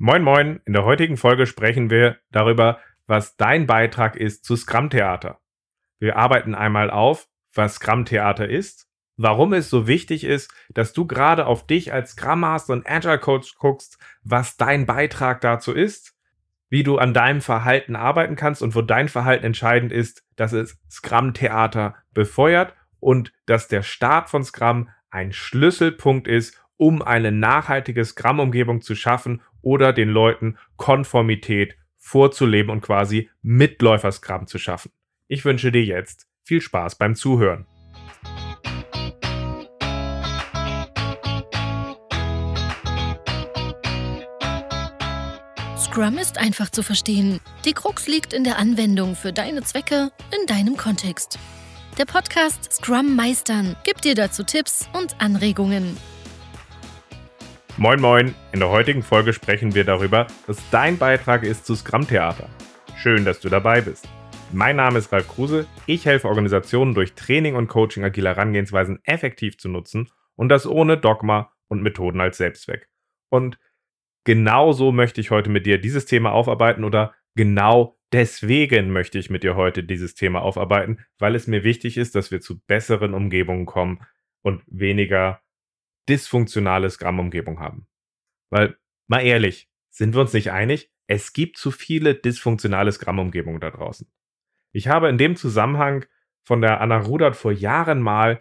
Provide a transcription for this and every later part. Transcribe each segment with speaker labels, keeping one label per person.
Speaker 1: Moin Moin, in der heutigen Folge sprechen wir darüber, was dein Beitrag ist zu Scrum Theater. Wir arbeiten einmal auf, was Scrum Theater ist, warum es so wichtig ist, dass du gerade auf dich als Scrum Master und Agile Coach guckst, was dein Beitrag dazu ist, wie du an deinem Verhalten arbeiten kannst und wo dein Verhalten entscheidend ist, dass es Scrum Theater befeuert und dass der Start von Scrum ein Schlüsselpunkt ist, um eine nachhaltige Scrum-Umgebung zu schaffen oder den Leuten Konformität vorzuleben und quasi Mitläufer-Scrum zu schaffen. Ich wünsche dir jetzt viel Spaß beim Zuhören.
Speaker 2: Scrum ist einfach zu verstehen. Die Krux liegt in der Anwendung für deine Zwecke in deinem Kontext. Der Podcast Scrum Meistern gibt dir dazu Tipps und Anregungen.
Speaker 1: Moin Moin, in der heutigen Folge sprechen wir darüber, was dein Beitrag ist zu Scrum Theater. Schön, dass du dabei bist. Mein Name ist Ralf Kruse, ich helfe Organisationen durch Training und Coaching agiler Herangehensweisen effektiv zu nutzen und das ohne Dogma und Methoden als Selbstzweck. Und genau so möchte ich heute mit dir dieses Thema aufarbeiten oder genau deswegen möchte ich mit dir heute dieses Thema aufarbeiten, weil es mir wichtig ist, dass wir zu besseren Umgebungen kommen und weniger dysfunktionale Scrum-Umgebung haben. Weil, mal ehrlich, sind wir uns nicht einig? Es gibt zu viele dysfunktionale Scrum-Umgebungen da draußen. Ich habe in dem Zusammenhang von der Anna Rudert vor Jahren mal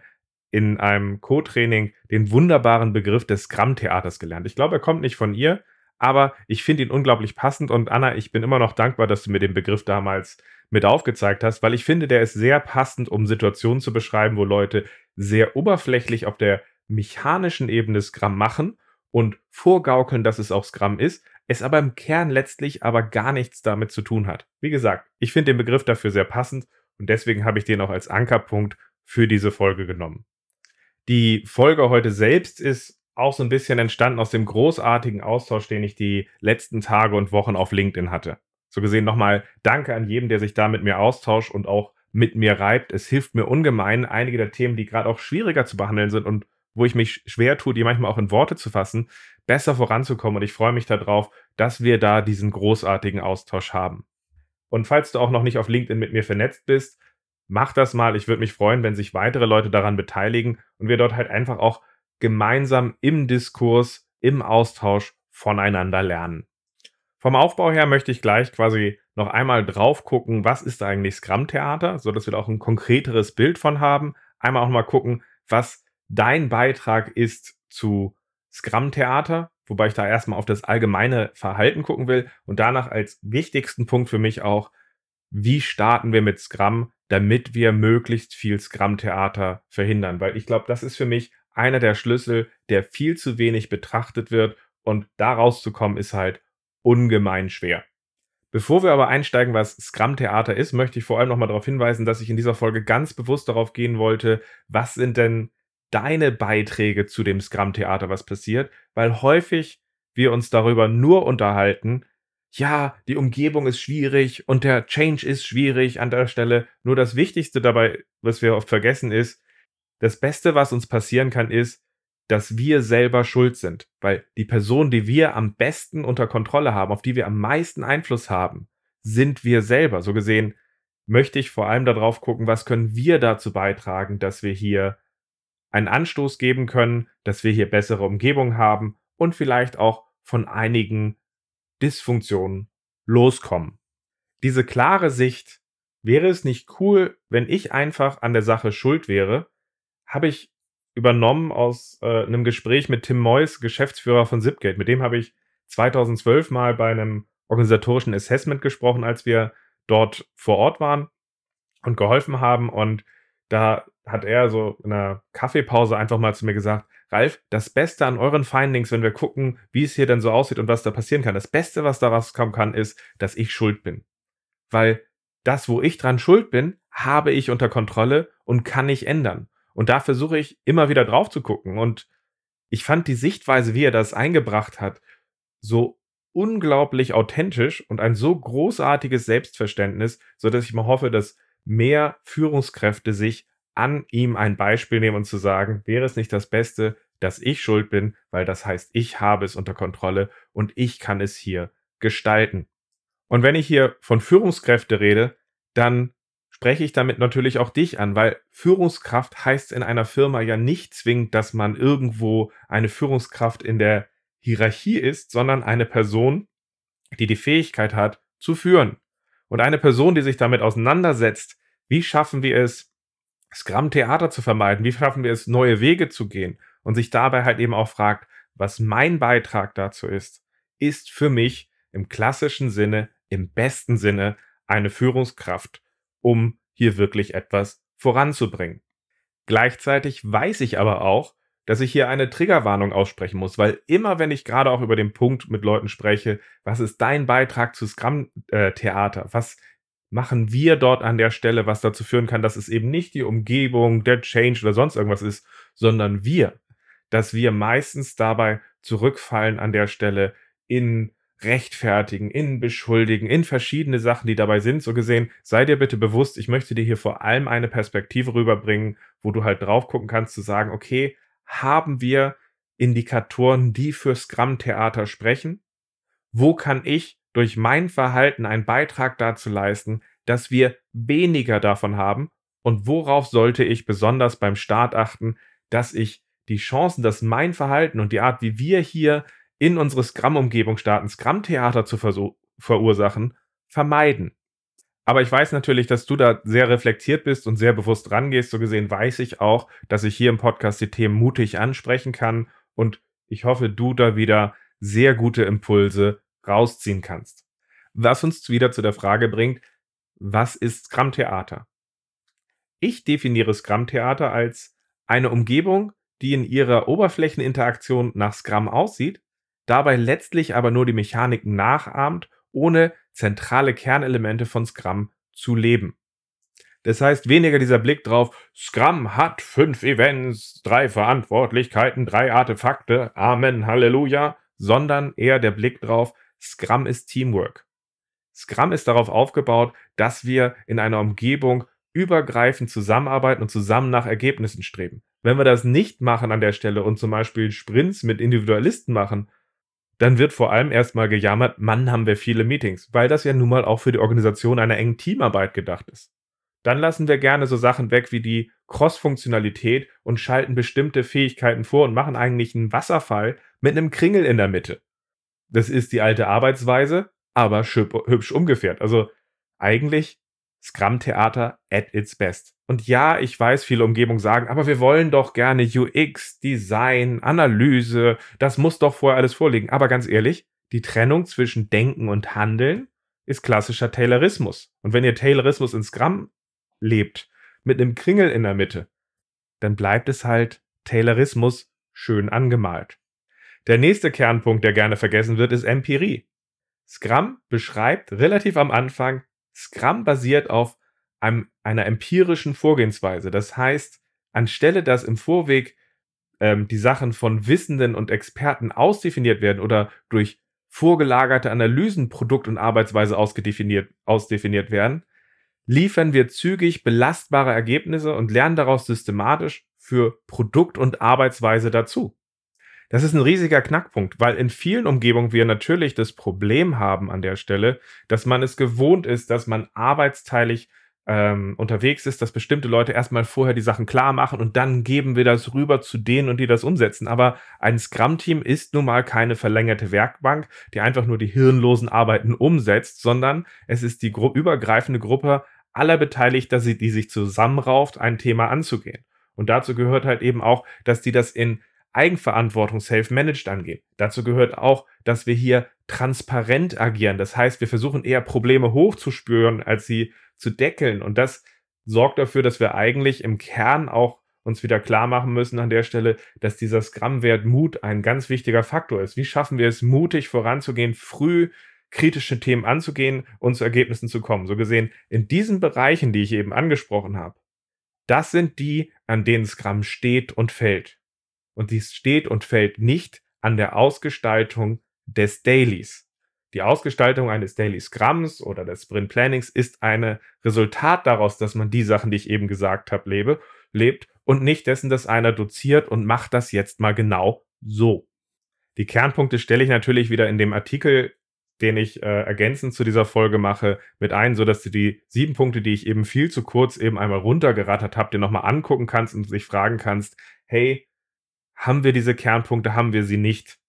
Speaker 1: in einem Co-Training den wunderbaren Begriff des Scrum-Theaters gelernt. Ich glaube, er kommt nicht von ihr, aber ich finde ihn unglaublich passend und Anna, ich bin immer noch dankbar, dass du mir den Begriff damals mit aufgezeigt hast, weil ich finde, der ist sehr passend, um Situationen zu beschreiben, wo Leute sehr oberflächlich auf der mechanischen Ebene Scrum machen und vorgaukeln, dass es auch Scrum ist, es aber im Kern letztlich aber gar nichts damit zu tun hat. Wie gesagt, ich finde den Begriff dafür sehr passend und deswegen habe ich den auch als Ankerpunkt für diese Folge genommen. Die Folge heute selbst ist auch so ein bisschen entstanden aus dem großartigen Austausch, den ich die letzten Tage und Wochen auf LinkedIn hatte. So gesehen nochmal Danke an jedem, der sich da mit mir austauscht und auch mit mir reibt. Es hilft mir ungemein, einige der Themen, die gerade auch schwieriger zu behandeln sind und wo ich mich schwer tue, die manchmal auch in Worte zu fassen, besser voranzukommen. Und ich freue mich darauf, dass wir da diesen großartigen Austausch haben. Und falls du auch noch nicht auf LinkedIn mit mir vernetzt bist, mach das mal. Ich würde mich freuen, wenn sich weitere Leute daran beteiligen und wir dort halt einfach auch gemeinsam im Diskurs, im Austausch voneinander lernen. Vom Aufbau her möchte ich gleich quasi noch einmal drauf gucken, was ist eigentlich Scrum-Theater, sodass wir da auch ein konkreteres Bild von haben. Einmal auch mal gucken, was dein Beitrag ist zu Scrum-Theater, wobei ich da erstmal auf das allgemeine Verhalten gucken will und danach als wichtigsten Punkt für mich auch, wie starten wir mit Scrum, damit wir möglichst viel Scrum-Theater verhindern, weil ich glaube, das ist für mich einer der Schlüssel, der viel zu wenig betrachtet wird und da rauszukommen ist halt ungemein schwer. Bevor wir aber einsteigen, was Scrum-Theater ist, möchte ich vor allem nochmal darauf hinweisen, dass ich in dieser Folge ganz bewusst darauf gehen wollte, was sind denn deine Beiträge zu dem Scrum-Theater, was passiert, weil häufig wir uns darüber nur unterhalten, ja, die Umgebung ist schwierig und der Change ist schwierig an der Stelle. Nur das Wichtigste dabei, was wir oft vergessen, ist, das Beste, was uns passieren kann, ist, dass wir selber schuld sind. Weil die Person, die wir am besten unter Kontrolle haben, auf die wir am meisten Einfluss haben, sind wir selber. So gesehen möchte ich vor allem darauf gucken, was können wir dazu beitragen, dass wir hier einen Anstoß geben können, dass wir hier bessere Umgebung haben und vielleicht auch von einigen Dysfunktionen loskommen. Diese klare Sicht, wäre es nicht cool, wenn ich einfach an der Sache schuld wäre, habe ich übernommen aus äh, einem Gespräch mit Tim Moyes, Geschäftsführer von Zipgate. Mit dem habe ich 2012 mal bei einem organisatorischen Assessment gesprochen, als wir dort vor Ort waren und geholfen haben. Und da hat er so in einer Kaffeepause einfach mal zu mir gesagt, Ralf, das Beste an euren Findings, wenn wir gucken, wie es hier denn so aussieht und was da passieren kann, das Beste, was da rauskommen kann, ist, dass ich schuld bin. Weil das, wo ich dran schuld bin, habe ich unter Kontrolle und kann ich ändern. Und da versuche ich immer wieder drauf zu gucken. Und ich fand die Sichtweise, wie er das eingebracht hat, so unglaublich authentisch und ein so großartiges Selbstverständnis, so dass ich mal hoffe, dass mehr Führungskräfte sich an ihm ein Beispiel nehmen und zu sagen, wäre es nicht das Beste, dass ich schuld bin, weil das heißt, ich habe es unter Kontrolle und ich kann es hier gestalten. Und wenn ich hier von Führungskräfte rede, dann spreche ich damit natürlich auch dich an, weil Führungskraft heißt in einer Firma ja nicht zwingend, dass man irgendwo eine Führungskraft in der Hierarchie ist, sondern eine Person, die die Fähigkeit hat, zu führen. Und eine Person, die sich damit auseinandersetzt, wie schaffen wir es, Scrum-Theater zu vermeiden, wie schaffen wir es, neue Wege zu gehen und sich dabei halt eben auch fragt, was mein Beitrag dazu ist, ist für mich im klassischen Sinne, im besten Sinne eine Führungskraft, um hier wirklich etwas voranzubringen. Gleichzeitig weiß ich aber auch, dass ich hier eine Triggerwarnung aussprechen muss, weil immer wenn ich gerade auch über den Punkt mit Leuten spreche, was ist dein Beitrag zu Scrum-Theater? Äh, was machen wir dort an der Stelle, was dazu führen kann, dass es eben nicht die Umgebung, der Change oder sonst irgendwas ist, sondern wir. Dass wir meistens dabei zurückfallen an der Stelle in rechtfertigen, in beschuldigen, in verschiedene Sachen, die dabei sind. So gesehen, sei dir bitte bewusst, ich möchte dir hier vor allem eine Perspektive rüberbringen, wo du halt drauf gucken kannst, zu sagen, okay, haben wir Indikatoren, die für Scrum-Theater sprechen? Wo kann ich durch mein Verhalten einen Beitrag dazu leisten, dass wir weniger davon haben? Und worauf sollte ich besonders beim Start achten, dass ich die Chancen, dass mein Verhalten und die Art, wie wir hier in unsere Scrum-Umgebung starten, Scrum-Theater zu verursachen, vermeiden? Aber ich weiß natürlich, dass du da sehr reflektiert bist und sehr bewusst rangehst. So gesehen weiß ich auch, dass ich hier im Podcast die Themen mutig ansprechen kann und ich hoffe, du da wieder sehr gute Impulse rausziehen kannst. Was uns wieder zu der Frage bringt, was ist Scrum-Theater? Ich definiere Scrum-Theater als eine Umgebung, die in ihrer Oberflächeninteraktion nach Scrum aussieht, dabei letztlich aber nur die Mechaniken nachahmt ohne zentrale Kernelemente von Scrum zu leben. Das heißt, weniger dieser Blick drauf, Scrum hat fünf Events, drei Verantwortlichkeiten, drei Artefakte, Amen, Halleluja, sondern eher der Blick drauf, Scrum ist Teamwork. Scrum ist darauf aufgebaut, dass wir in einer Umgebung übergreifend zusammenarbeiten und zusammen nach Ergebnissen streben. Wenn wir das nicht machen an der Stelle und zum Beispiel Sprints mit Individualisten machen, dann wird vor allem erstmal gejammert, Mann, haben wir viele Meetings, weil das ja nun mal auch für die Organisation einer engen Teamarbeit gedacht ist. Dann lassen wir gerne so Sachen weg wie die Cross-Funktionalität und schalten bestimmte Fähigkeiten vor und machen eigentlich einen Wasserfall mit einem Kringel in der Mitte. Das ist die alte Arbeitsweise, aber hübsch umgekehrt. Also eigentlich Scrum-Theater at its best. Und ja, ich weiß, viele Umgebungen sagen, aber wir wollen doch gerne UX, Design, Analyse, das muss doch vorher alles vorliegen. Aber ganz ehrlich, die Trennung zwischen Denken und Handeln ist klassischer Taylorismus. Und wenn ihr Taylorismus in Scrum lebt, mit einem Kringel in der Mitte, dann bleibt es halt Taylorismus schön angemalt. Der nächste Kernpunkt, der gerne vergessen wird, ist Empirie. Scrum beschreibt relativ am Anfang Scrum basiert auf einem, einer empirischen Vorgehensweise. Das heißt, anstelle dass im Vorweg ähm, die Sachen von Wissenden und Experten ausdefiniert werden oder durch vorgelagerte Analysen Produkt und Arbeitsweise ausgedefiniert, ausdefiniert werden, liefern wir zügig belastbare Ergebnisse und lernen daraus systematisch für Produkt und Arbeitsweise dazu. Das ist ein riesiger Knackpunkt, weil in vielen Umgebungen wir natürlich das Problem haben an der Stelle, dass man es gewohnt ist, dass man arbeitsteilig ähm, unterwegs ist, dass bestimmte Leute erstmal vorher die Sachen klar machen und dann geben wir das rüber zu denen und die das umsetzen. Aber ein Scrum-Team ist nun mal keine verlängerte Werkbank, die einfach nur die hirnlosen Arbeiten umsetzt, sondern es ist die gru übergreifende Gruppe aller Beteiligter, die sich zusammenrauft, ein Thema anzugehen. Und dazu gehört halt eben auch, dass die das in Eigenverantwortung self-managed angehen. Dazu gehört auch, dass wir hier transparent agieren. Das heißt, wir versuchen eher Probleme hochzuspüren, als sie zu deckeln. Und das sorgt dafür, dass wir eigentlich im Kern auch uns wieder klar machen müssen an der Stelle, dass dieser Scrum-Wert Mut ein ganz wichtiger Faktor ist. Wie schaffen wir es, mutig voranzugehen, früh kritische Themen anzugehen und zu Ergebnissen zu kommen? So gesehen, in diesen Bereichen, die ich eben angesprochen habe, das sind die, an denen Scrum steht und fällt und dies steht und fällt nicht an der Ausgestaltung des Dailies. Die Ausgestaltung eines Daily Scrums oder des Sprint Plannings ist ein Resultat daraus, dass man die Sachen, die ich eben gesagt habe, lebe, lebt und nicht dessen, dass einer doziert und macht das jetzt mal genau so. Die Kernpunkte stelle ich natürlich wieder in dem Artikel, den ich äh, ergänzend zu dieser Folge mache, mit ein, sodass du die sieben Punkte, die ich eben viel zu kurz eben einmal runtergerattert habe, dir nochmal angucken kannst und dich fragen kannst, hey, haben wir diese Kernpunkte, haben wir sie nicht?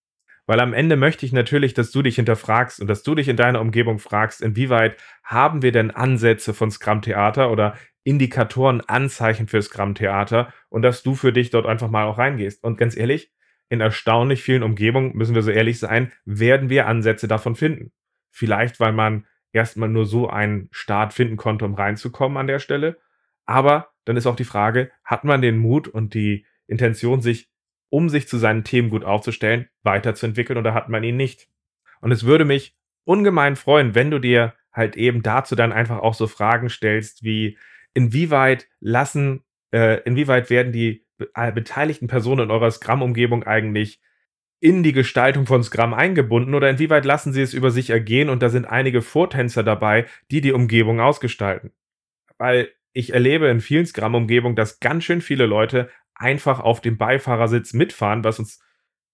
Speaker 1: Weil am Ende möchte ich natürlich, dass du dich hinterfragst und dass du dich in deiner Umgebung fragst, inwieweit haben wir denn Ansätze von Scrum Theater oder Indikatoren, Anzeichen für Scrum Theater und dass du für dich dort einfach mal auch reingehst. Und ganz ehrlich, in erstaunlich vielen Umgebungen, müssen wir so ehrlich sein, werden wir Ansätze davon finden. Vielleicht, weil man erstmal nur so einen Start finden konnte, um reinzukommen an der Stelle. Aber dann ist auch die Frage, hat man den Mut und die Intention, sich, um sich zu seinen Themen gut aufzustellen, weiterzuentwickeln oder hat man ihn nicht? Und es würde mich ungemein freuen, wenn du dir halt eben dazu dann einfach auch so Fragen stellst, wie inwieweit lassen, äh, inwieweit werden die äh, beteiligten Personen in eurer Scrum-Umgebung eigentlich in die Gestaltung von Scrum eingebunden oder inwieweit lassen sie es über sich ergehen und da sind einige Vortänzer dabei, die die Umgebung ausgestalten. Weil ich erlebe in vielen Scrum-Umgebungen, dass ganz schön viele Leute einfach auf dem Beifahrersitz mitfahren, was uns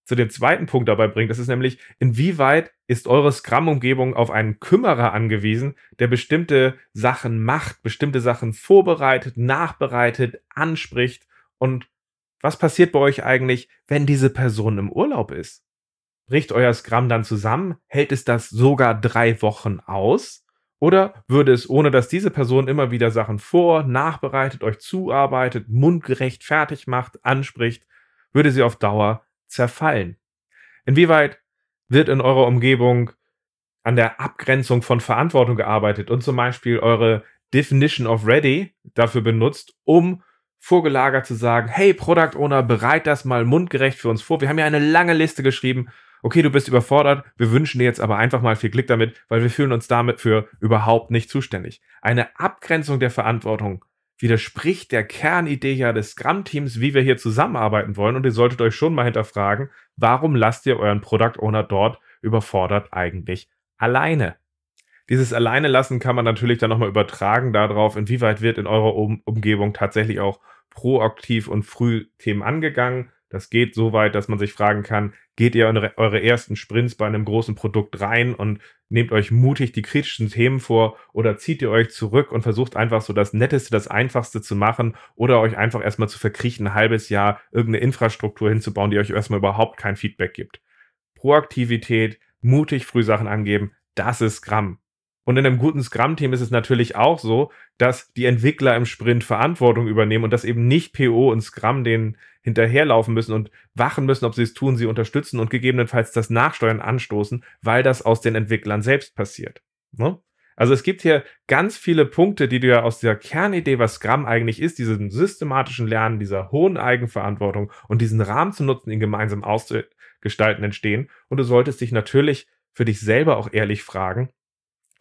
Speaker 1: zu dem zweiten Punkt dabei bringt. Das ist nämlich, inwieweit ist eure Scrum-Umgebung auf einen Kümmerer angewiesen, der bestimmte Sachen macht, bestimmte Sachen vorbereitet, nachbereitet, anspricht und was passiert bei euch eigentlich, wenn diese Person im Urlaub ist? Bricht euer Scrum dann zusammen? Hält es das sogar drei Wochen aus? Oder würde es, ohne dass diese Person immer wieder Sachen vor, nachbereitet, euch zuarbeitet, mundgerecht fertig macht, anspricht, würde sie auf Dauer zerfallen? Inwieweit wird in eurer Umgebung an der Abgrenzung von Verantwortung gearbeitet und zum Beispiel eure Definition of Ready dafür benutzt, um vorgelagert zu sagen, hey, Product Owner, bereit das mal mundgerecht für uns vor. Wir haben ja eine lange Liste geschrieben. Okay, du bist überfordert. Wir wünschen dir jetzt aber einfach mal viel Glück damit, weil wir fühlen uns damit für überhaupt nicht zuständig. Eine Abgrenzung der Verantwortung widerspricht der Kernidee ja des Scrum-Teams, wie wir hier zusammenarbeiten wollen. Und ihr solltet euch schon mal hinterfragen, warum lasst ihr euren Product Owner dort überfordert eigentlich alleine? Dieses Alleine lassen kann man natürlich dann nochmal übertragen darauf, inwieweit wird in eurer um Umgebung tatsächlich auch proaktiv und früh Themen angegangen. Das geht so weit, dass man sich fragen kann, geht ihr in eure ersten Sprints bei einem großen Produkt rein und nehmt euch mutig die kritischen Themen vor oder zieht ihr euch zurück und versucht einfach so das Netteste, das Einfachste zu machen oder euch einfach erstmal zu verkriechen, ein halbes Jahr irgendeine Infrastruktur hinzubauen, die euch erstmal überhaupt kein Feedback gibt. Proaktivität, mutig früh Sachen angeben, das ist Gramm. Und in einem guten Scrum-Team ist es natürlich auch so, dass die Entwickler im Sprint Verantwortung übernehmen und dass eben nicht PO und Scrum denen hinterherlaufen müssen und wachen müssen, ob sie es tun, sie unterstützen und gegebenenfalls das Nachsteuern anstoßen, weil das aus den Entwicklern selbst passiert. Ne? Also es gibt hier ganz viele Punkte, die du ja aus der Kernidee, was Scrum eigentlich ist, diesen systematischen Lernen, dieser hohen Eigenverantwortung und diesen Rahmen zu nutzen, ihn gemeinsam auszugestalten, entstehen. Und du solltest dich natürlich für dich selber auch ehrlich fragen,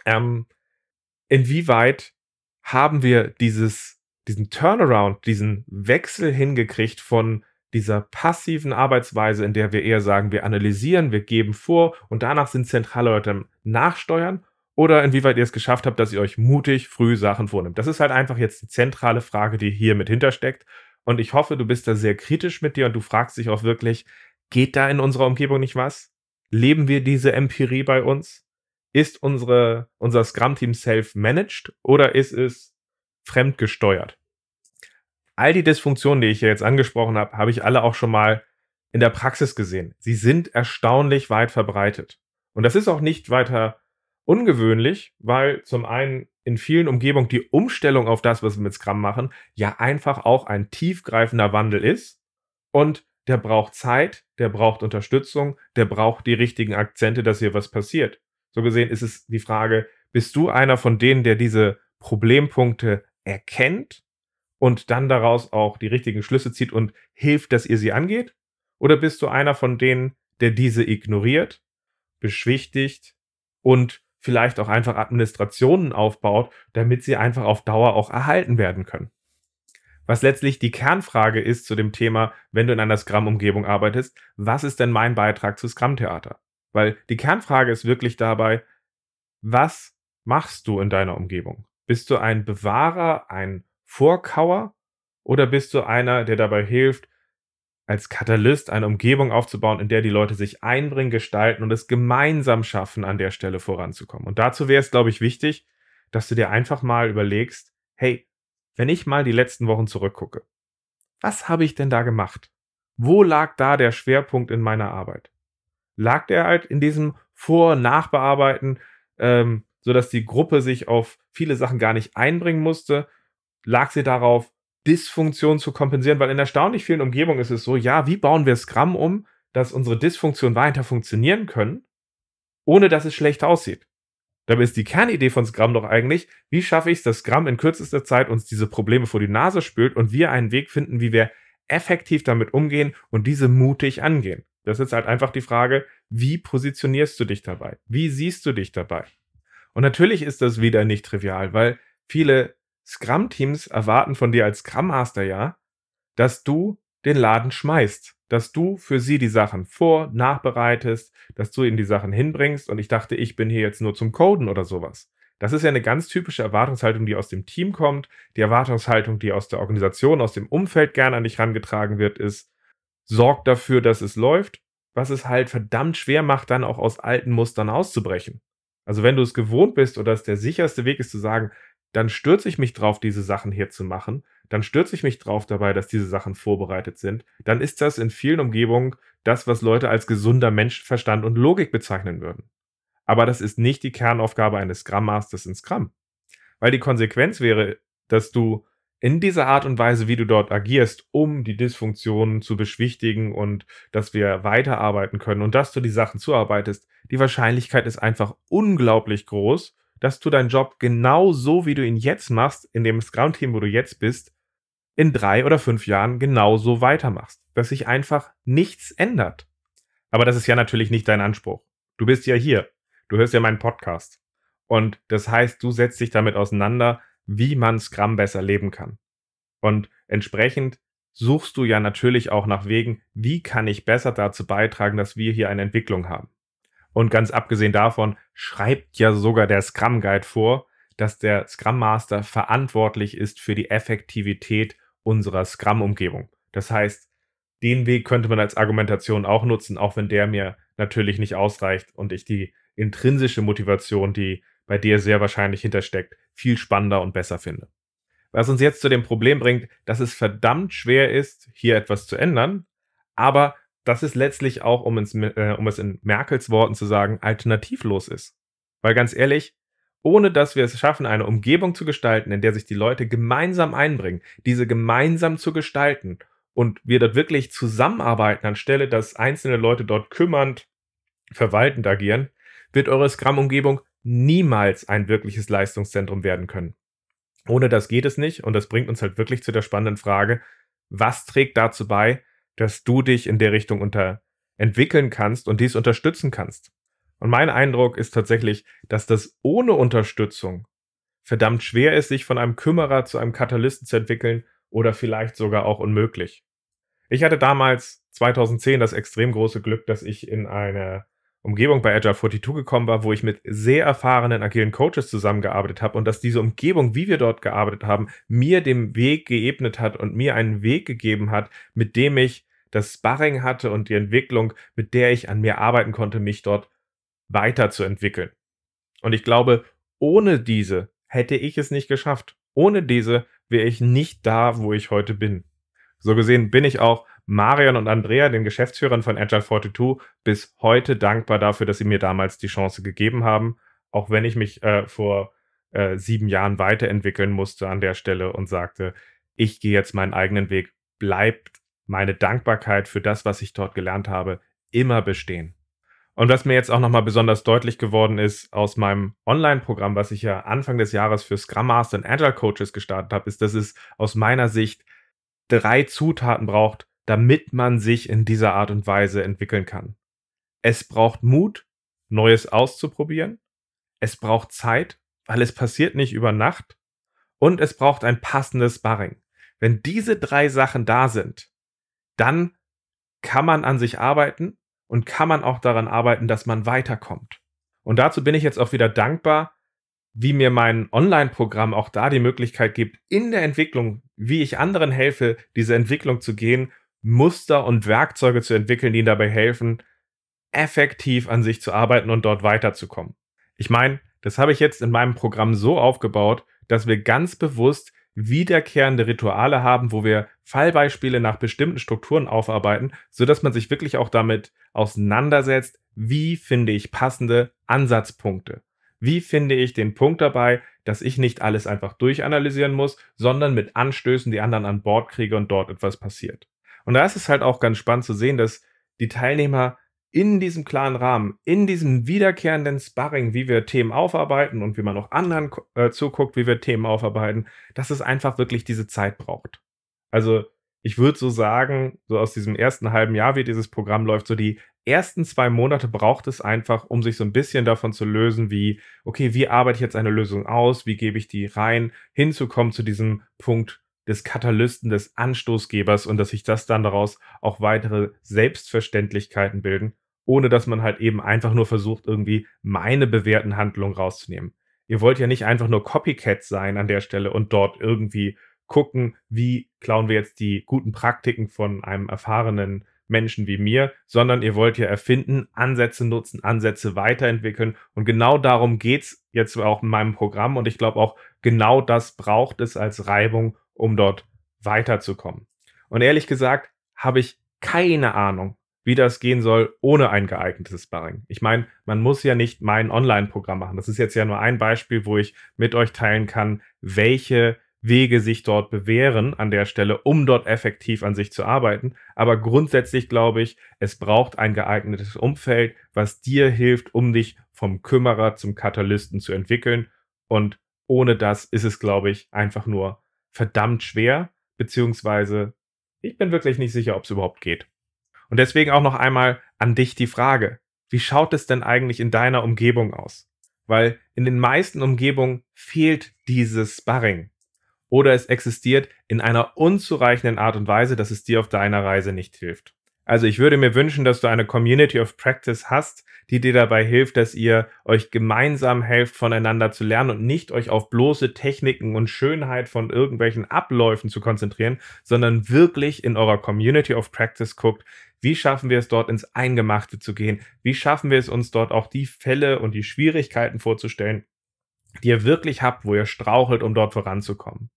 Speaker 1: ähm, inwieweit haben wir dieses, diesen Turnaround, diesen Wechsel hingekriegt von dieser passiven Arbeitsweise, in der wir eher sagen, wir analysieren, wir geben vor und danach sind zentrale Leute nachsteuern oder inwieweit ihr es geschafft habt, dass ihr euch mutig früh Sachen vornimmt. Das ist halt einfach jetzt die zentrale Frage, die hier mit hintersteckt. Und ich hoffe, du bist da sehr kritisch mit dir und du fragst dich auch wirklich, geht da in unserer Umgebung nicht was? Leben wir diese Empirie bei uns? Ist unsere, unser Scrum-Team self-managed oder ist es fremdgesteuert? All die Dysfunktionen, die ich hier jetzt angesprochen habe, habe ich alle auch schon mal in der Praxis gesehen. Sie sind erstaunlich weit verbreitet. Und das ist auch nicht weiter ungewöhnlich, weil zum einen in vielen Umgebungen die Umstellung auf das, was wir mit Scrum machen, ja einfach auch ein tiefgreifender Wandel ist. Und der braucht Zeit, der braucht Unterstützung, der braucht die richtigen Akzente, dass hier was passiert. So gesehen ist es die Frage, bist du einer von denen, der diese Problempunkte erkennt und dann daraus auch die richtigen Schlüsse zieht und hilft, dass ihr sie angeht? Oder bist du einer von denen, der diese ignoriert, beschwichtigt und vielleicht auch einfach Administrationen aufbaut, damit sie einfach auf Dauer auch erhalten werden können? Was letztlich die Kernfrage ist zu dem Thema, wenn du in einer Scrum-Umgebung arbeitest, was ist denn mein Beitrag zu Scrum-Theater? Weil die Kernfrage ist wirklich dabei, was machst du in deiner Umgebung? Bist du ein Bewahrer, ein Vorkauer oder bist du einer, der dabei hilft, als Katalyst eine Umgebung aufzubauen, in der die Leute sich einbringen, gestalten und es gemeinsam schaffen, an der Stelle voranzukommen? Und dazu wäre es, glaube ich, wichtig, dass du dir einfach mal überlegst, hey, wenn ich mal die letzten Wochen zurückgucke, was habe ich denn da gemacht? Wo lag da der Schwerpunkt in meiner Arbeit? Lag der halt in diesem Vor- Nachbearbeiten, ähm, sodass die Gruppe sich auf viele Sachen gar nicht einbringen musste? Lag sie darauf, Dysfunktion zu kompensieren? Weil in erstaunlich vielen Umgebungen ist es so, ja, wie bauen wir Scrum um, dass unsere Dysfunktionen weiter funktionieren können, ohne dass es schlecht aussieht? Dabei ist die Kernidee von Scrum doch eigentlich, wie schaffe ich es, dass Scrum in kürzester Zeit uns diese Probleme vor die Nase spült und wir einen Weg finden, wie wir effektiv damit umgehen und diese mutig angehen. Das ist halt einfach die Frage, wie positionierst du dich dabei? Wie siehst du dich dabei? Und natürlich ist das wieder nicht trivial, weil viele Scrum-Teams erwarten von dir als Scrum Master ja, dass du den Laden schmeißt, dass du für sie die Sachen vor, nachbereitest, dass du ihnen die Sachen hinbringst und ich dachte, ich bin hier jetzt nur zum Coden oder sowas. Das ist ja eine ganz typische Erwartungshaltung, die aus dem Team kommt. Die Erwartungshaltung, die aus der Organisation, aus dem Umfeld gerne an dich herangetragen wird, ist, sorg dafür, dass es läuft, was es halt verdammt schwer macht, dann auch aus alten Mustern auszubrechen. Also wenn du es gewohnt bist oder es der sicherste Weg ist zu sagen, dann stürze ich mich drauf, diese Sachen hier zu machen, dann stürze ich mich drauf dabei, dass diese Sachen vorbereitet sind, dann ist das in vielen Umgebungen das, was Leute als gesunder Menschenverstand und Logik bezeichnen würden. Aber das ist nicht die Kernaufgabe eines Scrum Masters in Scrum. Weil die Konsequenz wäre, dass du in dieser Art und Weise, wie du dort agierst, um die Dysfunktionen zu beschwichtigen und dass wir weiterarbeiten können und dass du die Sachen zuarbeitest, die Wahrscheinlichkeit ist einfach unglaublich groß, dass du deinen Job genau so, wie du ihn jetzt machst, in dem Scrum-Team, wo du jetzt bist, in drei oder fünf Jahren genauso weitermachst. Dass sich einfach nichts ändert. Aber das ist ja natürlich nicht dein Anspruch. Du bist ja hier. Du hörst ja meinen Podcast. Und das heißt, du setzt dich damit auseinander, wie man Scrum besser leben kann. Und entsprechend suchst du ja natürlich auch nach Wegen, wie kann ich besser dazu beitragen, dass wir hier eine Entwicklung haben. Und ganz abgesehen davon schreibt ja sogar der Scrum Guide vor, dass der Scrum Master verantwortlich ist für die Effektivität unserer Scrum-Umgebung. Das heißt, den Weg könnte man als Argumentation auch nutzen, auch wenn der mir natürlich nicht ausreicht und ich die intrinsische Motivation, die bei dir sehr wahrscheinlich hintersteckt, viel spannender und besser finde. Was uns jetzt zu dem Problem bringt, dass es verdammt schwer ist, hier etwas zu ändern, aber dass es letztlich auch, um, ins, äh, um es in Merkels Worten zu sagen, alternativlos ist. Weil ganz ehrlich, ohne dass wir es schaffen, eine Umgebung zu gestalten, in der sich die Leute gemeinsam einbringen, diese gemeinsam zu gestalten und wir dort wirklich zusammenarbeiten, anstelle dass einzelne Leute dort kümmernd, verwaltend agieren, wird eure Scrum-Umgebung niemals ein wirkliches Leistungszentrum werden können. Ohne das geht es nicht und das bringt uns halt wirklich zu der spannenden Frage, was trägt dazu bei, dass du dich in der Richtung unter entwickeln kannst und dies unterstützen kannst. Und mein Eindruck ist tatsächlich, dass das ohne Unterstützung verdammt schwer ist, sich von einem Kümmerer zu einem Katalysten zu entwickeln oder vielleicht sogar auch unmöglich. Ich hatte damals 2010 das extrem große Glück, dass ich in eine Umgebung bei Agile 42 gekommen war, wo ich mit sehr erfahrenen agilen Coaches zusammengearbeitet habe und dass diese Umgebung, wie wir dort gearbeitet haben, mir den Weg geebnet hat und mir einen Weg gegeben hat, mit dem ich das Sparring hatte und die Entwicklung, mit der ich an mir arbeiten konnte, mich dort weiterzuentwickeln. Und ich glaube, ohne diese hätte ich es nicht geschafft. Ohne diese wäre ich nicht da, wo ich heute bin. So gesehen bin ich auch Marion und Andrea, den Geschäftsführern von Agile 42, bis heute dankbar dafür, dass sie mir damals die Chance gegeben haben, auch wenn ich mich äh, vor äh, sieben Jahren weiterentwickeln musste an der Stelle und sagte, ich gehe jetzt meinen eigenen Weg, bleibt meine Dankbarkeit für das, was ich dort gelernt habe, immer bestehen. Und was mir jetzt auch nochmal besonders deutlich geworden ist aus meinem Online-Programm, was ich ja Anfang des Jahres für Scrum Master und Agile Coaches gestartet habe, ist, dass es aus meiner Sicht drei Zutaten braucht, damit man sich in dieser Art und Weise entwickeln kann. Es braucht Mut, Neues auszuprobieren. Es braucht Zeit, weil es passiert nicht über Nacht. Und es braucht ein passendes Sparring. Wenn diese drei Sachen da sind, dann kann man an sich arbeiten und kann man auch daran arbeiten, dass man weiterkommt. Und dazu bin ich jetzt auch wieder dankbar, wie mir mein Online-Programm auch da die Möglichkeit gibt, in der Entwicklung, wie ich anderen helfe, diese Entwicklung zu gehen, Muster und Werkzeuge zu entwickeln, die ihnen dabei helfen, effektiv an sich zu arbeiten und dort weiterzukommen. Ich meine, das habe ich jetzt in meinem Programm so aufgebaut, dass wir ganz bewusst wiederkehrende Rituale haben, wo wir Fallbeispiele nach bestimmten Strukturen aufarbeiten, so dass man sich wirklich auch damit auseinandersetzt, wie finde ich passende Ansatzpunkte. Wie finde ich den Punkt dabei, dass ich nicht alles einfach durchanalysieren muss, sondern mit Anstößen die anderen an Bord kriege und dort etwas passiert. Und da ist es halt auch ganz spannend zu sehen, dass die Teilnehmer in diesem klaren Rahmen, in diesem wiederkehrenden Sparring, wie wir Themen aufarbeiten und wie man auch anderen äh, zuguckt, wie wir Themen aufarbeiten, dass es einfach wirklich diese Zeit braucht. Also ich würde so sagen, so aus diesem ersten halben Jahr, wie dieses Programm läuft, so die ersten zwei Monate braucht es einfach, um sich so ein bisschen davon zu lösen, wie, okay, wie arbeite ich jetzt eine Lösung aus, wie gebe ich die rein, hinzukommen zu diesem Punkt, des Katalysten, des Anstoßgebers und dass sich das dann daraus auch weitere Selbstverständlichkeiten bilden, ohne dass man halt eben einfach nur versucht, irgendwie meine bewährten Handlungen rauszunehmen. Ihr wollt ja nicht einfach nur Copycats sein an der Stelle und dort irgendwie gucken, wie klauen wir jetzt die guten Praktiken von einem erfahrenen Menschen wie mir, sondern ihr wollt ja erfinden, Ansätze nutzen, Ansätze weiterentwickeln. Und genau darum geht's jetzt auch in meinem Programm. Und ich glaube auch, genau das braucht es als Reibung, um dort weiterzukommen. Und ehrlich gesagt habe ich keine Ahnung, wie das gehen soll ohne ein geeignetes Sparring. Ich meine, man muss ja nicht mein Online-Programm machen. Das ist jetzt ja nur ein Beispiel, wo ich mit euch teilen kann, welche Wege sich dort bewähren an der Stelle, um dort effektiv an sich zu arbeiten. Aber grundsätzlich glaube ich, es braucht ein geeignetes Umfeld, was dir hilft, um dich vom Kümmerer zum Katalysten zu entwickeln. Und ohne das ist es, glaube ich, einfach nur verdammt schwer, beziehungsweise ich bin wirklich nicht sicher, ob es überhaupt geht. Und deswegen auch noch einmal an dich die Frage, wie schaut es denn eigentlich in deiner Umgebung aus? Weil in den meisten Umgebungen fehlt dieses Sparring. Oder es existiert in einer unzureichenden Art und Weise, dass es dir auf deiner Reise nicht hilft. Also ich würde mir wünschen, dass du eine Community of Practice hast, die dir dabei hilft, dass ihr euch gemeinsam helft, voneinander zu lernen und nicht euch auf bloße Techniken und Schönheit von irgendwelchen Abläufen zu konzentrieren, sondern wirklich in eurer Community of Practice guckt, wie schaffen wir es dort ins Eingemachte zu gehen? Wie schaffen wir es uns dort auch die Fälle und die Schwierigkeiten vorzustellen, die ihr wirklich habt, wo ihr strauchelt, um dort voranzukommen?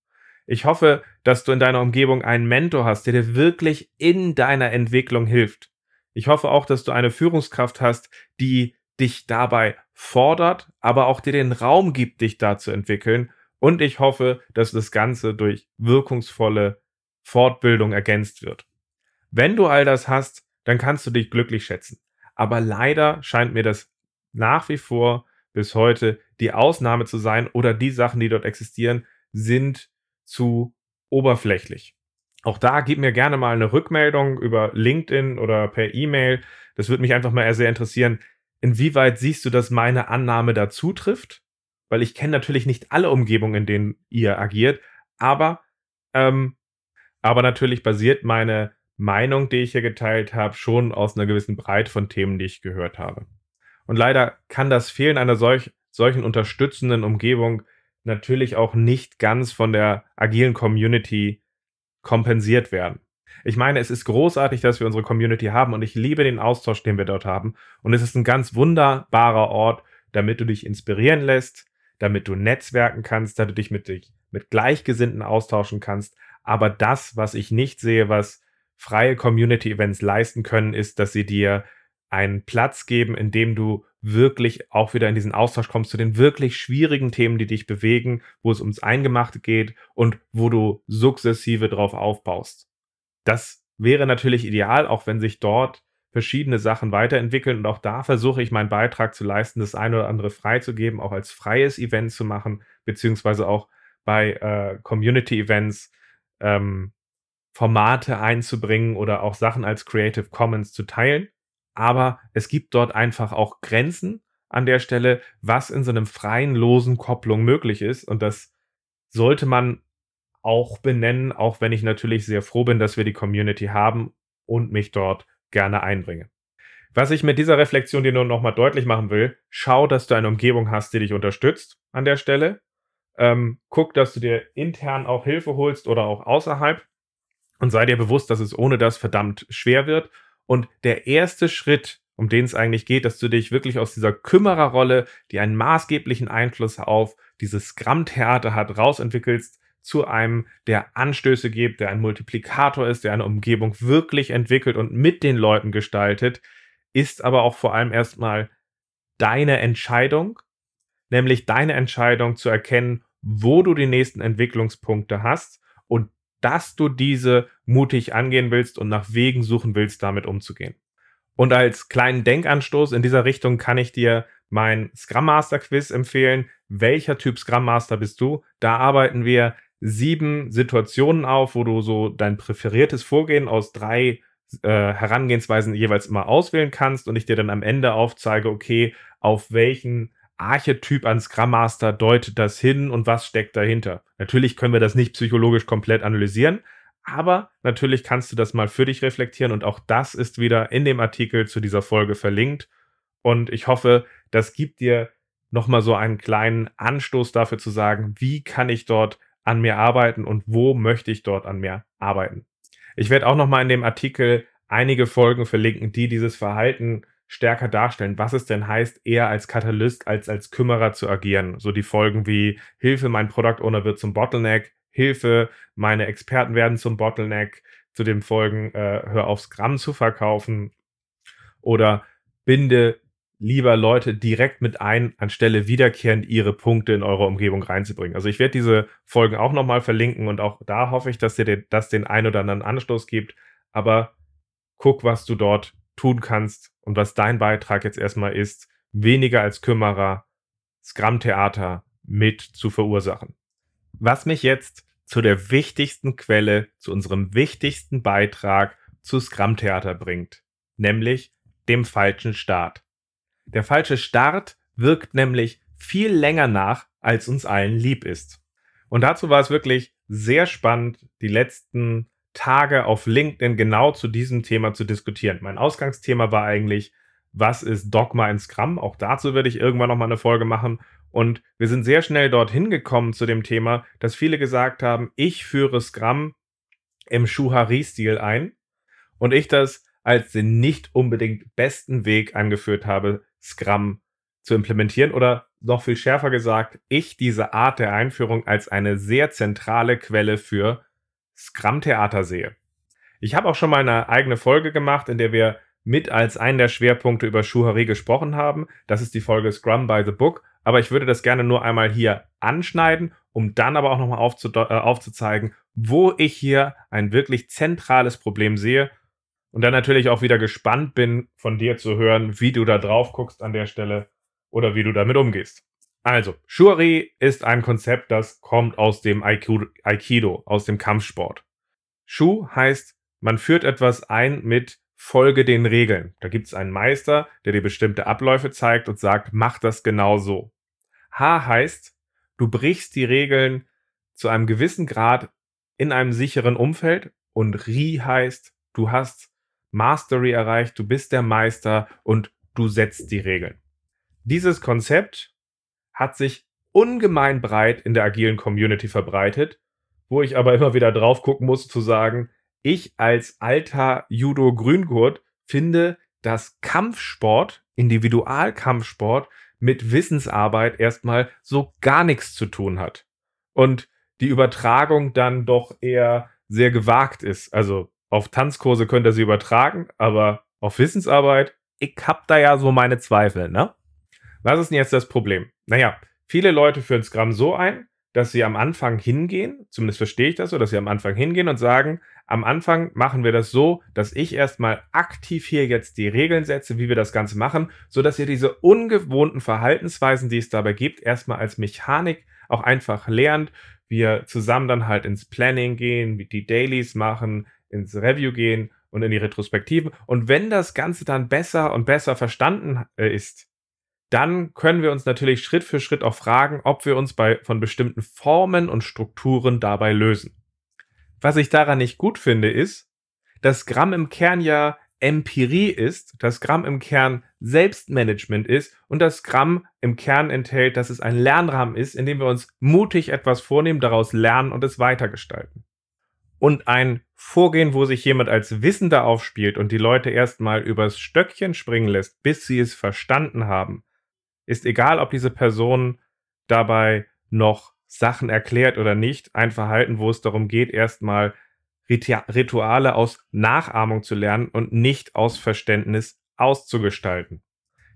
Speaker 1: Ich hoffe, dass du in deiner Umgebung einen Mentor hast, der dir wirklich in deiner Entwicklung hilft. Ich hoffe auch, dass du eine Führungskraft hast, die dich dabei fordert, aber auch dir den Raum gibt, dich da zu entwickeln. Und ich hoffe, dass das Ganze durch wirkungsvolle Fortbildung ergänzt wird. Wenn du all das hast, dann kannst du dich glücklich schätzen. Aber leider scheint mir das nach wie vor bis heute die Ausnahme zu sein oder die Sachen, die dort existieren, sind zu oberflächlich. Auch da gib mir gerne mal eine Rückmeldung über LinkedIn oder per E-Mail. Das würde mich einfach mal sehr interessieren. Inwieweit siehst du, dass meine Annahme da zutrifft? Weil ich kenne natürlich nicht alle Umgebungen, in denen ihr agiert, aber, ähm, aber natürlich basiert meine Meinung, die ich hier geteilt habe, schon aus einer gewissen Breite von Themen, die ich gehört habe. Und leider kann das Fehlen einer solch, solchen unterstützenden Umgebung natürlich auch nicht ganz von der agilen Community kompensiert werden. Ich meine, es ist großartig, dass wir unsere Community haben und ich liebe den Austausch, den wir dort haben. Und es ist ein ganz wunderbarer Ort, damit du dich inspirieren lässt, damit du netzwerken kannst, damit du dich mit, dich mit Gleichgesinnten austauschen kannst. Aber das, was ich nicht sehe, was freie Community-Events leisten können, ist, dass sie dir einen Platz geben, in dem du wirklich auch wieder in diesen Austausch kommst zu den wirklich schwierigen Themen, die dich bewegen, wo es ums Eingemachte geht und wo du sukzessive drauf aufbaust. Das wäre natürlich ideal, auch wenn sich dort verschiedene Sachen weiterentwickeln und auch da versuche ich meinen Beitrag zu leisten, das eine oder andere freizugeben, auch als freies Event zu machen, beziehungsweise auch bei äh, Community-Events ähm, Formate einzubringen oder auch Sachen als Creative Commons zu teilen aber es gibt dort einfach auch Grenzen an der Stelle, was in so einem freien, losen Kopplung möglich ist. Und das sollte man auch benennen, auch wenn ich natürlich sehr froh bin, dass wir die Community haben und mich dort gerne einbringe. Was ich mit dieser Reflexion dir nur nochmal deutlich machen will, schau, dass du eine Umgebung hast, die dich unterstützt an der Stelle. Ähm, guck, dass du dir intern auch Hilfe holst oder auch außerhalb und sei dir bewusst, dass es ohne das verdammt schwer wird. Und der erste Schritt, um den es eigentlich geht, dass du dich wirklich aus dieser Kümmererrolle, die einen maßgeblichen Einfluss auf dieses Scrum-Theater hat, rausentwickelst zu einem, der Anstöße gibt, der ein Multiplikator ist, der eine Umgebung wirklich entwickelt und mit den Leuten gestaltet, ist aber auch vor allem erstmal deine Entscheidung, nämlich deine Entscheidung zu erkennen, wo du die nächsten Entwicklungspunkte hast und dass du diese mutig angehen willst und nach Wegen suchen willst, damit umzugehen. Und als kleinen Denkanstoß in dieser Richtung kann ich dir mein Scrum Master Quiz empfehlen. Welcher Typ Scrum Master bist du? Da arbeiten wir sieben Situationen auf, wo du so dein präferiertes Vorgehen aus drei äh, Herangehensweisen jeweils immer auswählen kannst und ich dir dann am Ende aufzeige, okay, auf welchen Archetyp an Scrum Master deutet das hin und was steckt dahinter. Natürlich können wir das nicht psychologisch komplett analysieren, aber natürlich kannst du das mal für dich reflektieren und auch das ist wieder in dem Artikel zu dieser Folge verlinkt. Und ich hoffe, das gibt dir nochmal so einen kleinen Anstoß dafür zu sagen, wie kann ich dort an mir arbeiten und wo möchte ich dort an mir arbeiten. Ich werde auch nochmal in dem Artikel einige Folgen verlinken, die dieses Verhalten stärker darstellen, was es denn heißt, eher als Katalyst als als Kümmerer zu agieren. So die Folgen wie Hilfe, mein Product Owner wird zum Bottleneck, Hilfe, meine Experten werden zum Bottleneck, zu den Folgen äh, hör auf Scrum zu verkaufen oder binde lieber Leute direkt mit ein, anstelle wiederkehrend ihre Punkte in eure Umgebung reinzubringen. Also ich werde diese Folgen auch nochmal verlinken und auch da hoffe ich, dass dir das den ein oder anderen Anstoß gibt. Aber guck, was du dort tun kannst und was dein Beitrag jetzt erstmal ist, weniger als Kümmerer Scrum-Theater mit zu verursachen. Was mich jetzt zu der wichtigsten Quelle, zu unserem wichtigsten Beitrag zu Scrum-Theater bringt, nämlich dem falschen Start. Der falsche Start wirkt nämlich viel länger nach, als uns allen lieb ist. Und dazu war es wirklich sehr spannend, die letzten Tage auf LinkedIn genau zu diesem Thema zu diskutieren. Mein Ausgangsthema war eigentlich, was ist Dogma in Scrum? Auch dazu werde ich irgendwann nochmal eine Folge machen. Und wir sind sehr schnell dorthin gekommen zu dem Thema, dass viele gesagt haben, ich führe Scrum im Schuhari-Stil ein und ich das als den nicht unbedingt besten Weg angeführt habe, Scrum zu implementieren oder noch viel schärfer gesagt, ich diese Art der Einführung als eine sehr zentrale Quelle für Scrum-Theater sehe. Ich habe auch schon mal eine eigene Folge gemacht, in der wir mit als einen der Schwerpunkte über Schuhari gesprochen haben. Das ist die Folge Scrum by the Book. Aber ich würde das gerne nur einmal hier anschneiden, um dann aber auch nochmal aufzu äh, aufzuzeigen, wo ich hier ein wirklich zentrales Problem sehe. Und dann natürlich auch wieder gespannt bin, von dir zu hören, wie du da drauf guckst an der Stelle oder wie du damit umgehst. Also, Shuari ist ein Konzept, das kommt aus dem Aikido, aus dem Kampfsport. Shu heißt, man führt etwas ein mit Folge den Regeln. Da gibt es einen Meister, der dir bestimmte Abläufe zeigt und sagt, mach das genau so. H heißt, du brichst die Regeln zu einem gewissen Grad in einem sicheren Umfeld und Ri heißt, du hast Mastery erreicht, du bist der Meister und du setzt die Regeln. Dieses Konzept hat sich ungemein breit in der agilen Community verbreitet, wo ich aber immer wieder drauf gucken muss zu sagen, ich als alter Judo-Grüngurt finde, dass Kampfsport, Individualkampfsport mit Wissensarbeit erstmal so gar nichts zu tun hat. Und die Übertragung dann doch eher sehr gewagt ist. Also auf Tanzkurse könnt ihr sie übertragen, aber auf Wissensarbeit, ich hab da ja so meine Zweifel, ne? Was ist denn jetzt das Problem? Naja, viele Leute führen Scrum so ein, dass sie am Anfang hingehen, zumindest verstehe ich das so, dass sie am Anfang hingehen und sagen, am Anfang machen wir das so, dass ich erstmal aktiv hier jetzt die Regeln setze, wie wir das Ganze machen, so dass ihr diese ungewohnten Verhaltensweisen, die es dabei gibt, erstmal als Mechanik auch einfach lernt, wir zusammen dann halt ins Planning gehen, die Dailies machen, ins Review gehen und in die Retrospektiven. Und wenn das Ganze dann besser und besser verstanden äh, ist, dann können wir uns natürlich Schritt für Schritt auch fragen, ob wir uns bei, von bestimmten Formen und Strukturen dabei lösen. Was ich daran nicht gut finde, ist, dass Scrum im Kern ja Empirie ist, dass Scrum im Kern Selbstmanagement ist und dass Scrum im Kern enthält, dass es ein Lernrahmen ist, in dem wir uns mutig etwas vornehmen, daraus lernen und es weitergestalten. Und ein Vorgehen, wo sich jemand als Wissender aufspielt und die Leute erstmal übers Stöckchen springen lässt, bis sie es verstanden haben, ist egal, ob diese Person dabei noch Sachen erklärt oder nicht, ein Verhalten, wo es darum geht, erstmal Rituale aus Nachahmung zu lernen und nicht aus Verständnis auszugestalten.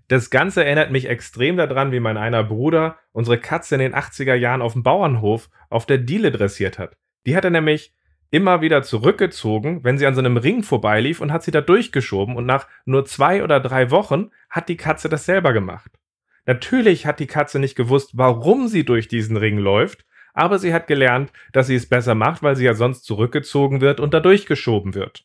Speaker 1: Das Ganze erinnert mich extrem daran, wie mein einer Bruder unsere Katze in den 80er Jahren auf dem Bauernhof auf der Diele dressiert hat. Die hat er nämlich immer wieder zurückgezogen, wenn sie an so einem Ring vorbeilief und hat sie da durchgeschoben und nach nur zwei oder drei Wochen hat die Katze das selber gemacht. Natürlich hat die Katze nicht gewusst, warum sie durch diesen Ring läuft, aber sie hat gelernt, dass sie es besser macht, weil sie ja sonst zurückgezogen wird und da durchgeschoben wird.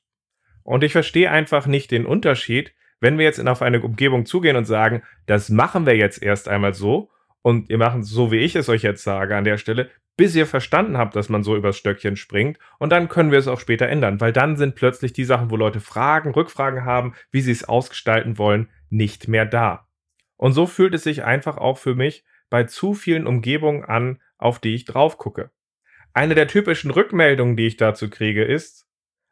Speaker 1: Und ich verstehe einfach nicht den Unterschied, wenn wir jetzt auf eine Umgebung zugehen und sagen, das machen wir jetzt erst einmal so und ihr macht es so, wie ich es euch jetzt sage an der Stelle, bis ihr verstanden habt, dass man so übers Stöckchen springt und dann können wir es auch später ändern, weil dann sind plötzlich die Sachen, wo Leute Fragen, Rückfragen haben, wie sie es ausgestalten wollen, nicht mehr da. Und so fühlt es sich einfach auch für mich bei zu vielen Umgebungen an, auf die ich drauf gucke. Eine der typischen Rückmeldungen, die ich dazu kriege, ist,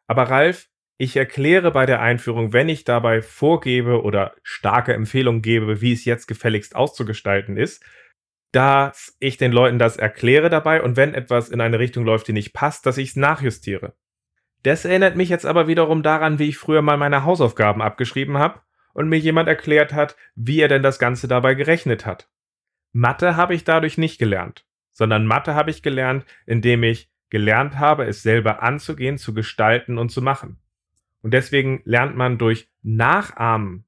Speaker 1: aber Ralf, ich erkläre bei der Einführung, wenn ich dabei vorgebe oder starke Empfehlungen gebe, wie es jetzt gefälligst auszugestalten ist, dass ich den Leuten das erkläre dabei und wenn etwas in eine Richtung läuft, die nicht passt, dass ich es nachjustiere. Das erinnert mich jetzt aber wiederum daran, wie ich früher mal meine Hausaufgaben abgeschrieben habe und mir jemand erklärt hat, wie er denn das Ganze dabei gerechnet hat. Mathe habe ich dadurch nicht gelernt, sondern Mathe habe ich gelernt, indem ich gelernt habe, es selber anzugehen, zu gestalten und zu machen. Und deswegen lernt man durch Nachahmen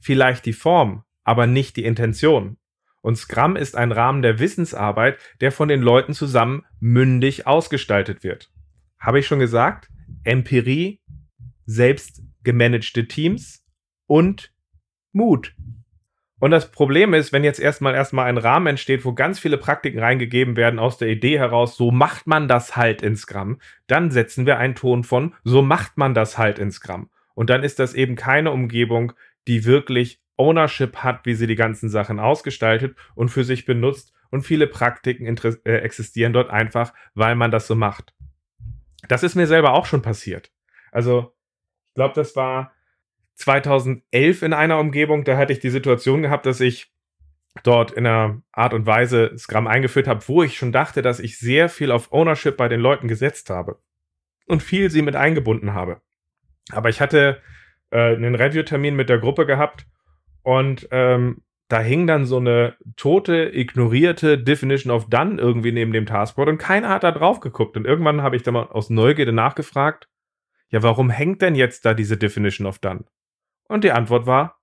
Speaker 1: vielleicht die Form, aber nicht die Intention. Und Scrum ist ein Rahmen der Wissensarbeit, der von den Leuten zusammen mündig ausgestaltet wird. Habe ich schon gesagt? Empirie, selbst gemanagte Teams und Mut. Und das Problem ist, wenn jetzt erstmal erstmal ein Rahmen entsteht, wo ganz viele Praktiken reingegeben werden aus der Idee heraus, so macht man das halt in Scrum, dann setzen wir einen Ton von, so macht man das halt in Scrum. Und dann ist das eben keine Umgebung, die wirklich Ownership hat, wie sie die ganzen Sachen ausgestaltet und für sich benutzt. Und viele Praktiken äh, existieren dort einfach, weil man das so macht. Das ist mir selber auch schon passiert. Also, ich glaube, das war 2011 in einer Umgebung, da hatte ich die Situation gehabt, dass ich dort in einer Art und Weise Scrum eingeführt habe, wo ich schon dachte, dass ich sehr viel auf Ownership bei den Leuten gesetzt habe und viel sie mit eingebunden habe. Aber ich hatte äh, einen Review-Termin mit der Gruppe gehabt und ähm, da hing dann so eine tote, ignorierte Definition of Done irgendwie neben dem Taskboard und keiner hat da drauf geguckt. Und irgendwann habe ich dann mal aus Neugierde nachgefragt, ja, warum hängt denn jetzt da diese Definition of Done? Und die Antwort war,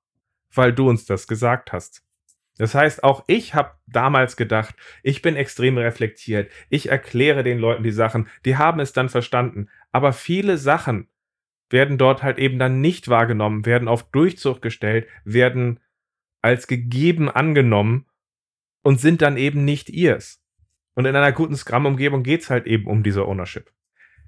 Speaker 1: weil du uns das gesagt hast. Das heißt, auch ich habe damals gedacht, ich bin extrem reflektiert, ich erkläre den Leuten die Sachen, die haben es dann verstanden. Aber viele Sachen werden dort halt eben dann nicht wahrgenommen, werden auf Durchzug gestellt, werden als gegeben angenommen und sind dann eben nicht ihrs. Und in einer guten Scrum-Umgebung geht es halt eben um diese Ownership.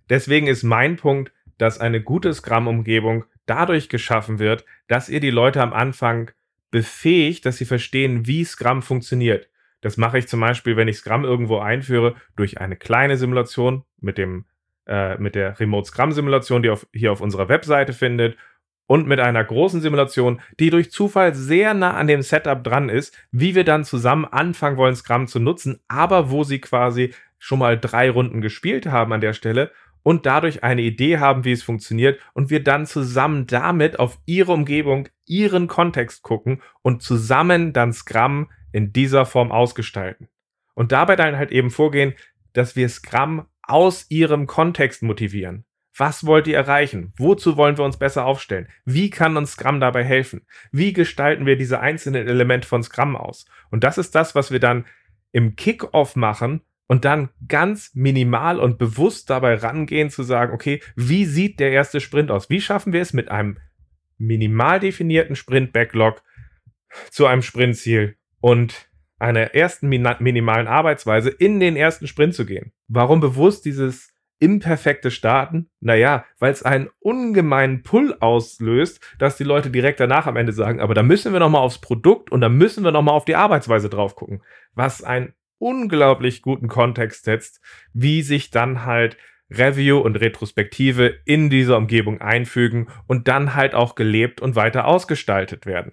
Speaker 1: Deswegen ist mein Punkt, dass eine gute Scrum-Umgebung dadurch geschaffen wird, dass ihr die Leute am Anfang befähigt, dass sie verstehen, wie Scrum funktioniert. Das mache ich zum Beispiel, wenn ich Scrum irgendwo einführe, durch eine kleine Simulation mit dem äh, mit der Remote Scrum Simulation, die auf, hier auf unserer Webseite findet und mit einer großen Simulation, die durch Zufall sehr nah an dem Setup dran ist, wie wir dann zusammen anfangen wollen, Scrum zu nutzen, aber wo sie quasi schon mal drei Runden gespielt haben an der Stelle und dadurch eine Idee haben, wie es funktioniert und wir dann zusammen damit auf ihre Umgebung, ihren Kontext gucken und zusammen dann Scrum in dieser Form ausgestalten. Und dabei dann halt eben vorgehen, dass wir Scrum aus ihrem Kontext motivieren. Was wollt ihr erreichen? Wozu wollen wir uns besser aufstellen? Wie kann uns Scrum dabei helfen? Wie gestalten wir diese einzelnen Elemente von Scrum aus? Und das ist das, was wir dann im Kickoff machen und dann ganz minimal und bewusst dabei rangehen zu sagen, okay, wie sieht der erste Sprint aus? Wie schaffen wir es mit einem minimal definierten Sprint-Backlog zu einem Sprintziel und einer ersten minimalen Arbeitsweise in den ersten Sprint zu gehen? Warum bewusst dieses imperfekte Starten? Naja, weil es einen ungemeinen Pull auslöst, dass die Leute direkt danach am Ende sagen, aber da müssen wir nochmal aufs Produkt und da müssen wir nochmal auf die Arbeitsweise drauf gucken. Was einen unglaublich guten Kontext setzt, wie sich dann halt Review und Retrospektive in dieser Umgebung einfügen und dann halt auch gelebt und weiter ausgestaltet werden.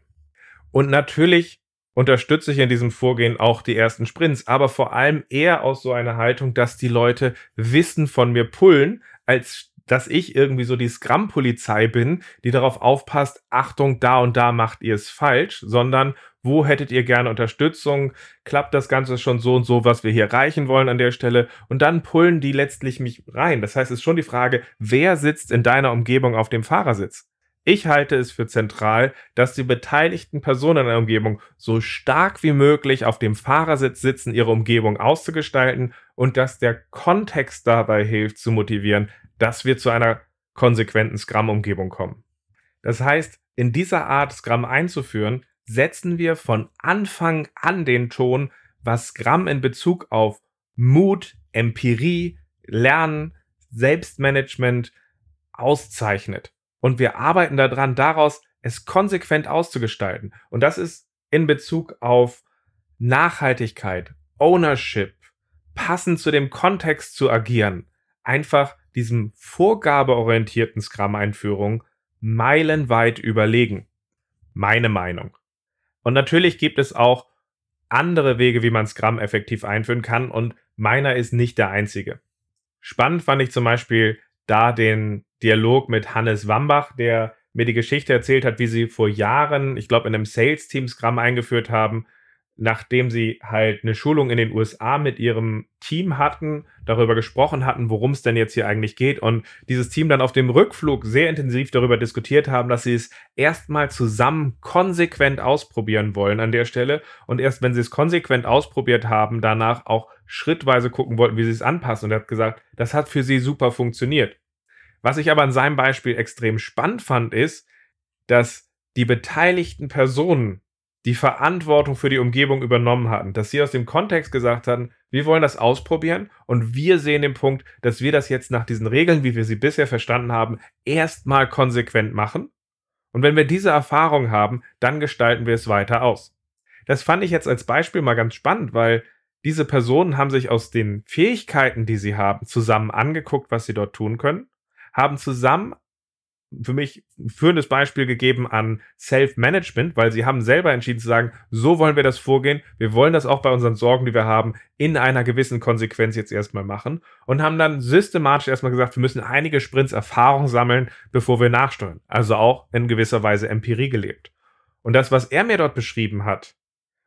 Speaker 1: Und natürlich unterstütze ich in diesem Vorgehen auch die ersten Sprints, aber vor allem eher aus so einer Haltung, dass die Leute Wissen von mir pullen, als dass ich irgendwie so die Scrum-Polizei bin, die darauf aufpasst, Achtung, da und da macht ihr es falsch, sondern wo hättet ihr gerne Unterstützung? Klappt das Ganze schon so und so, was wir hier erreichen wollen an der Stelle? Und dann pullen die letztlich mich rein. Das heißt, es ist schon die Frage, wer sitzt in deiner Umgebung auf dem Fahrersitz? Ich halte es für zentral, dass die beteiligten Personen in der Umgebung so stark wie möglich auf dem Fahrersitz sitzen, ihre Umgebung auszugestalten und dass der Kontext dabei hilft zu motivieren, dass wir zu einer konsequenten Scrum-Umgebung kommen. Das heißt, in dieser Art Scrum einzuführen, setzen wir von Anfang an den Ton, was Scrum in Bezug auf Mut, Empirie, Lernen, Selbstmanagement auszeichnet. Und wir arbeiten daran, daraus es konsequent auszugestalten. Und das ist in Bezug auf Nachhaltigkeit, Ownership, passend zu dem Kontext zu agieren, einfach diesem vorgabeorientierten Scrum-Einführung meilenweit überlegen. Meine Meinung. Und natürlich gibt es auch andere Wege, wie man Scrum effektiv einführen kann und meiner ist nicht der einzige. Spannend fand ich zum Beispiel da den Dialog mit Hannes Wambach, der mir die Geschichte erzählt hat, wie sie vor Jahren, ich glaube, in einem Sales-Team Scrum eingeführt haben, nachdem sie halt eine Schulung in den USA mit ihrem Team hatten, darüber gesprochen hatten, worum es denn jetzt hier eigentlich geht und dieses Team dann auf dem Rückflug sehr intensiv darüber diskutiert haben, dass sie es erstmal zusammen konsequent ausprobieren wollen an der Stelle und erst wenn sie es konsequent ausprobiert haben, danach auch schrittweise gucken wollten, wie sie es anpassen und er hat gesagt, das hat für sie super funktioniert. Was ich aber an seinem Beispiel extrem spannend fand, ist, dass die beteiligten Personen die Verantwortung für die Umgebung übernommen hatten, dass sie aus dem Kontext gesagt hatten, wir wollen das ausprobieren und wir sehen den Punkt, dass wir das jetzt nach diesen Regeln, wie wir sie bisher verstanden haben, erstmal konsequent machen. Und wenn wir diese Erfahrung haben, dann gestalten wir es weiter aus. Das fand ich jetzt als Beispiel mal ganz spannend, weil diese Personen haben sich aus den Fähigkeiten, die sie haben, zusammen angeguckt, was sie dort tun können haben zusammen für mich führendes Beispiel gegeben an Self-Management, weil sie haben selber entschieden zu sagen, so wollen wir das vorgehen, wir wollen das auch bei unseren Sorgen, die wir haben, in einer gewissen Konsequenz jetzt erstmal machen und haben dann systematisch erstmal gesagt, wir müssen einige Sprints Erfahrung sammeln, bevor wir nachsteuern. Also auch in gewisser Weise Empirie gelebt. Und das, was er mir dort beschrieben hat,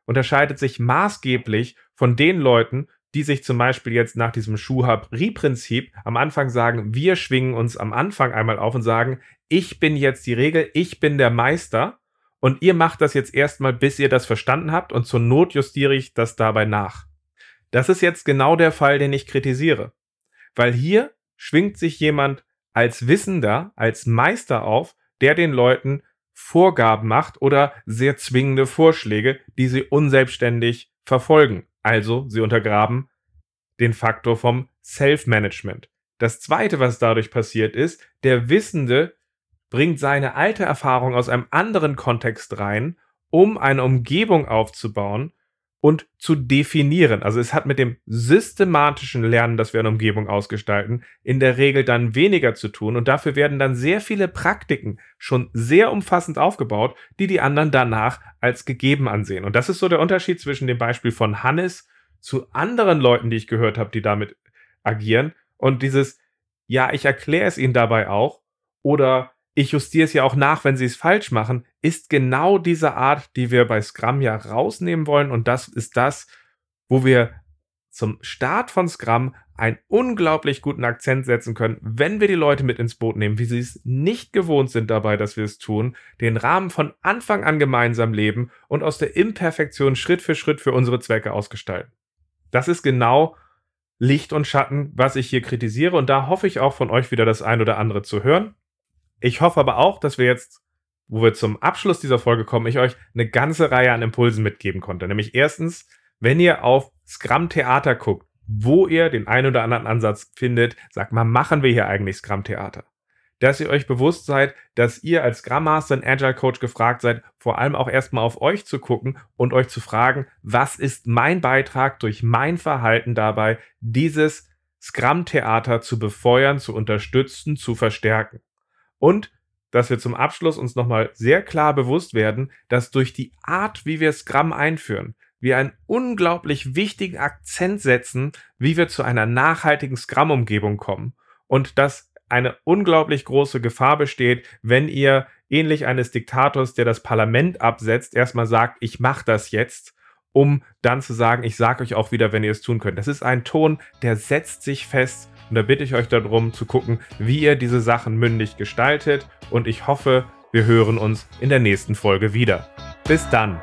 Speaker 1: unterscheidet sich maßgeblich von den Leuten, die sich zum Beispiel jetzt nach diesem Schuhab-Ri-Prinzip am Anfang sagen, wir schwingen uns am Anfang einmal auf und sagen, ich bin jetzt die Regel, ich bin der Meister und ihr macht das jetzt erstmal, bis ihr das verstanden habt und zur Not justiere ich das dabei nach. Das ist jetzt genau der Fall, den ich kritisiere. Weil hier schwingt sich jemand als Wissender, als Meister auf, der den Leuten Vorgaben macht oder sehr zwingende Vorschläge, die sie unselbstständig verfolgen. Also, sie untergraben den Faktor vom Self-Management. Das zweite, was dadurch passiert ist, der Wissende bringt seine alte Erfahrung aus einem anderen Kontext rein, um eine Umgebung aufzubauen, und zu definieren. Also es hat mit dem systematischen Lernen, das wir in Umgebung ausgestalten, in der Regel dann weniger zu tun und dafür werden dann sehr viele Praktiken schon sehr umfassend aufgebaut, die die anderen danach als gegeben ansehen. Und das ist so der Unterschied zwischen dem Beispiel von Hannes zu anderen Leuten, die ich gehört habe, die damit agieren und dieses ja, ich erkläre es ihnen dabei auch oder ich justiere es ja auch nach, wenn sie es falsch machen, ist genau diese Art, die wir bei Scrum ja rausnehmen wollen. Und das ist das, wo wir zum Start von Scrum einen unglaublich guten Akzent setzen können, wenn wir die Leute mit ins Boot nehmen, wie sie es nicht gewohnt sind dabei, dass wir es tun, den Rahmen von Anfang an gemeinsam leben und aus der Imperfektion Schritt für Schritt für unsere Zwecke ausgestalten. Das ist genau Licht und Schatten, was ich hier kritisiere und da hoffe ich auch von euch wieder das ein oder andere zu hören. Ich hoffe aber auch, dass wir jetzt, wo wir zum Abschluss dieser Folge kommen, ich euch eine ganze Reihe an Impulsen mitgeben konnte. Nämlich erstens, wenn ihr auf Scrum Theater guckt, wo ihr den einen oder anderen Ansatz findet. Sagt mal, machen wir hier eigentlich Scrum-Theater? Dass ihr euch bewusst seid, dass ihr als Scrum Master und Agile Coach gefragt seid, vor allem auch erstmal auf euch zu gucken und euch zu fragen, was ist mein Beitrag durch mein Verhalten dabei, dieses Scrum-Theater zu befeuern, zu unterstützen, zu verstärken. Und dass wir zum Abschluss uns nochmal sehr klar bewusst werden, dass durch die Art, wie wir Scrum einführen, wir einen unglaublich wichtigen Akzent setzen, wie wir zu einer nachhaltigen Scrum-Umgebung kommen. Und dass eine unglaublich große Gefahr besteht, wenn ihr ähnlich eines Diktators, der das Parlament absetzt, erstmal sagt, ich mache das jetzt, um dann zu sagen, ich sage euch auch wieder, wenn ihr es tun könnt. Das ist ein Ton, der setzt sich fest und da bitte ich euch darum zu gucken, wie ihr diese Sachen mündig gestaltet und ich hoffe, wir hören uns in der nächsten Folge wieder. Bis dann!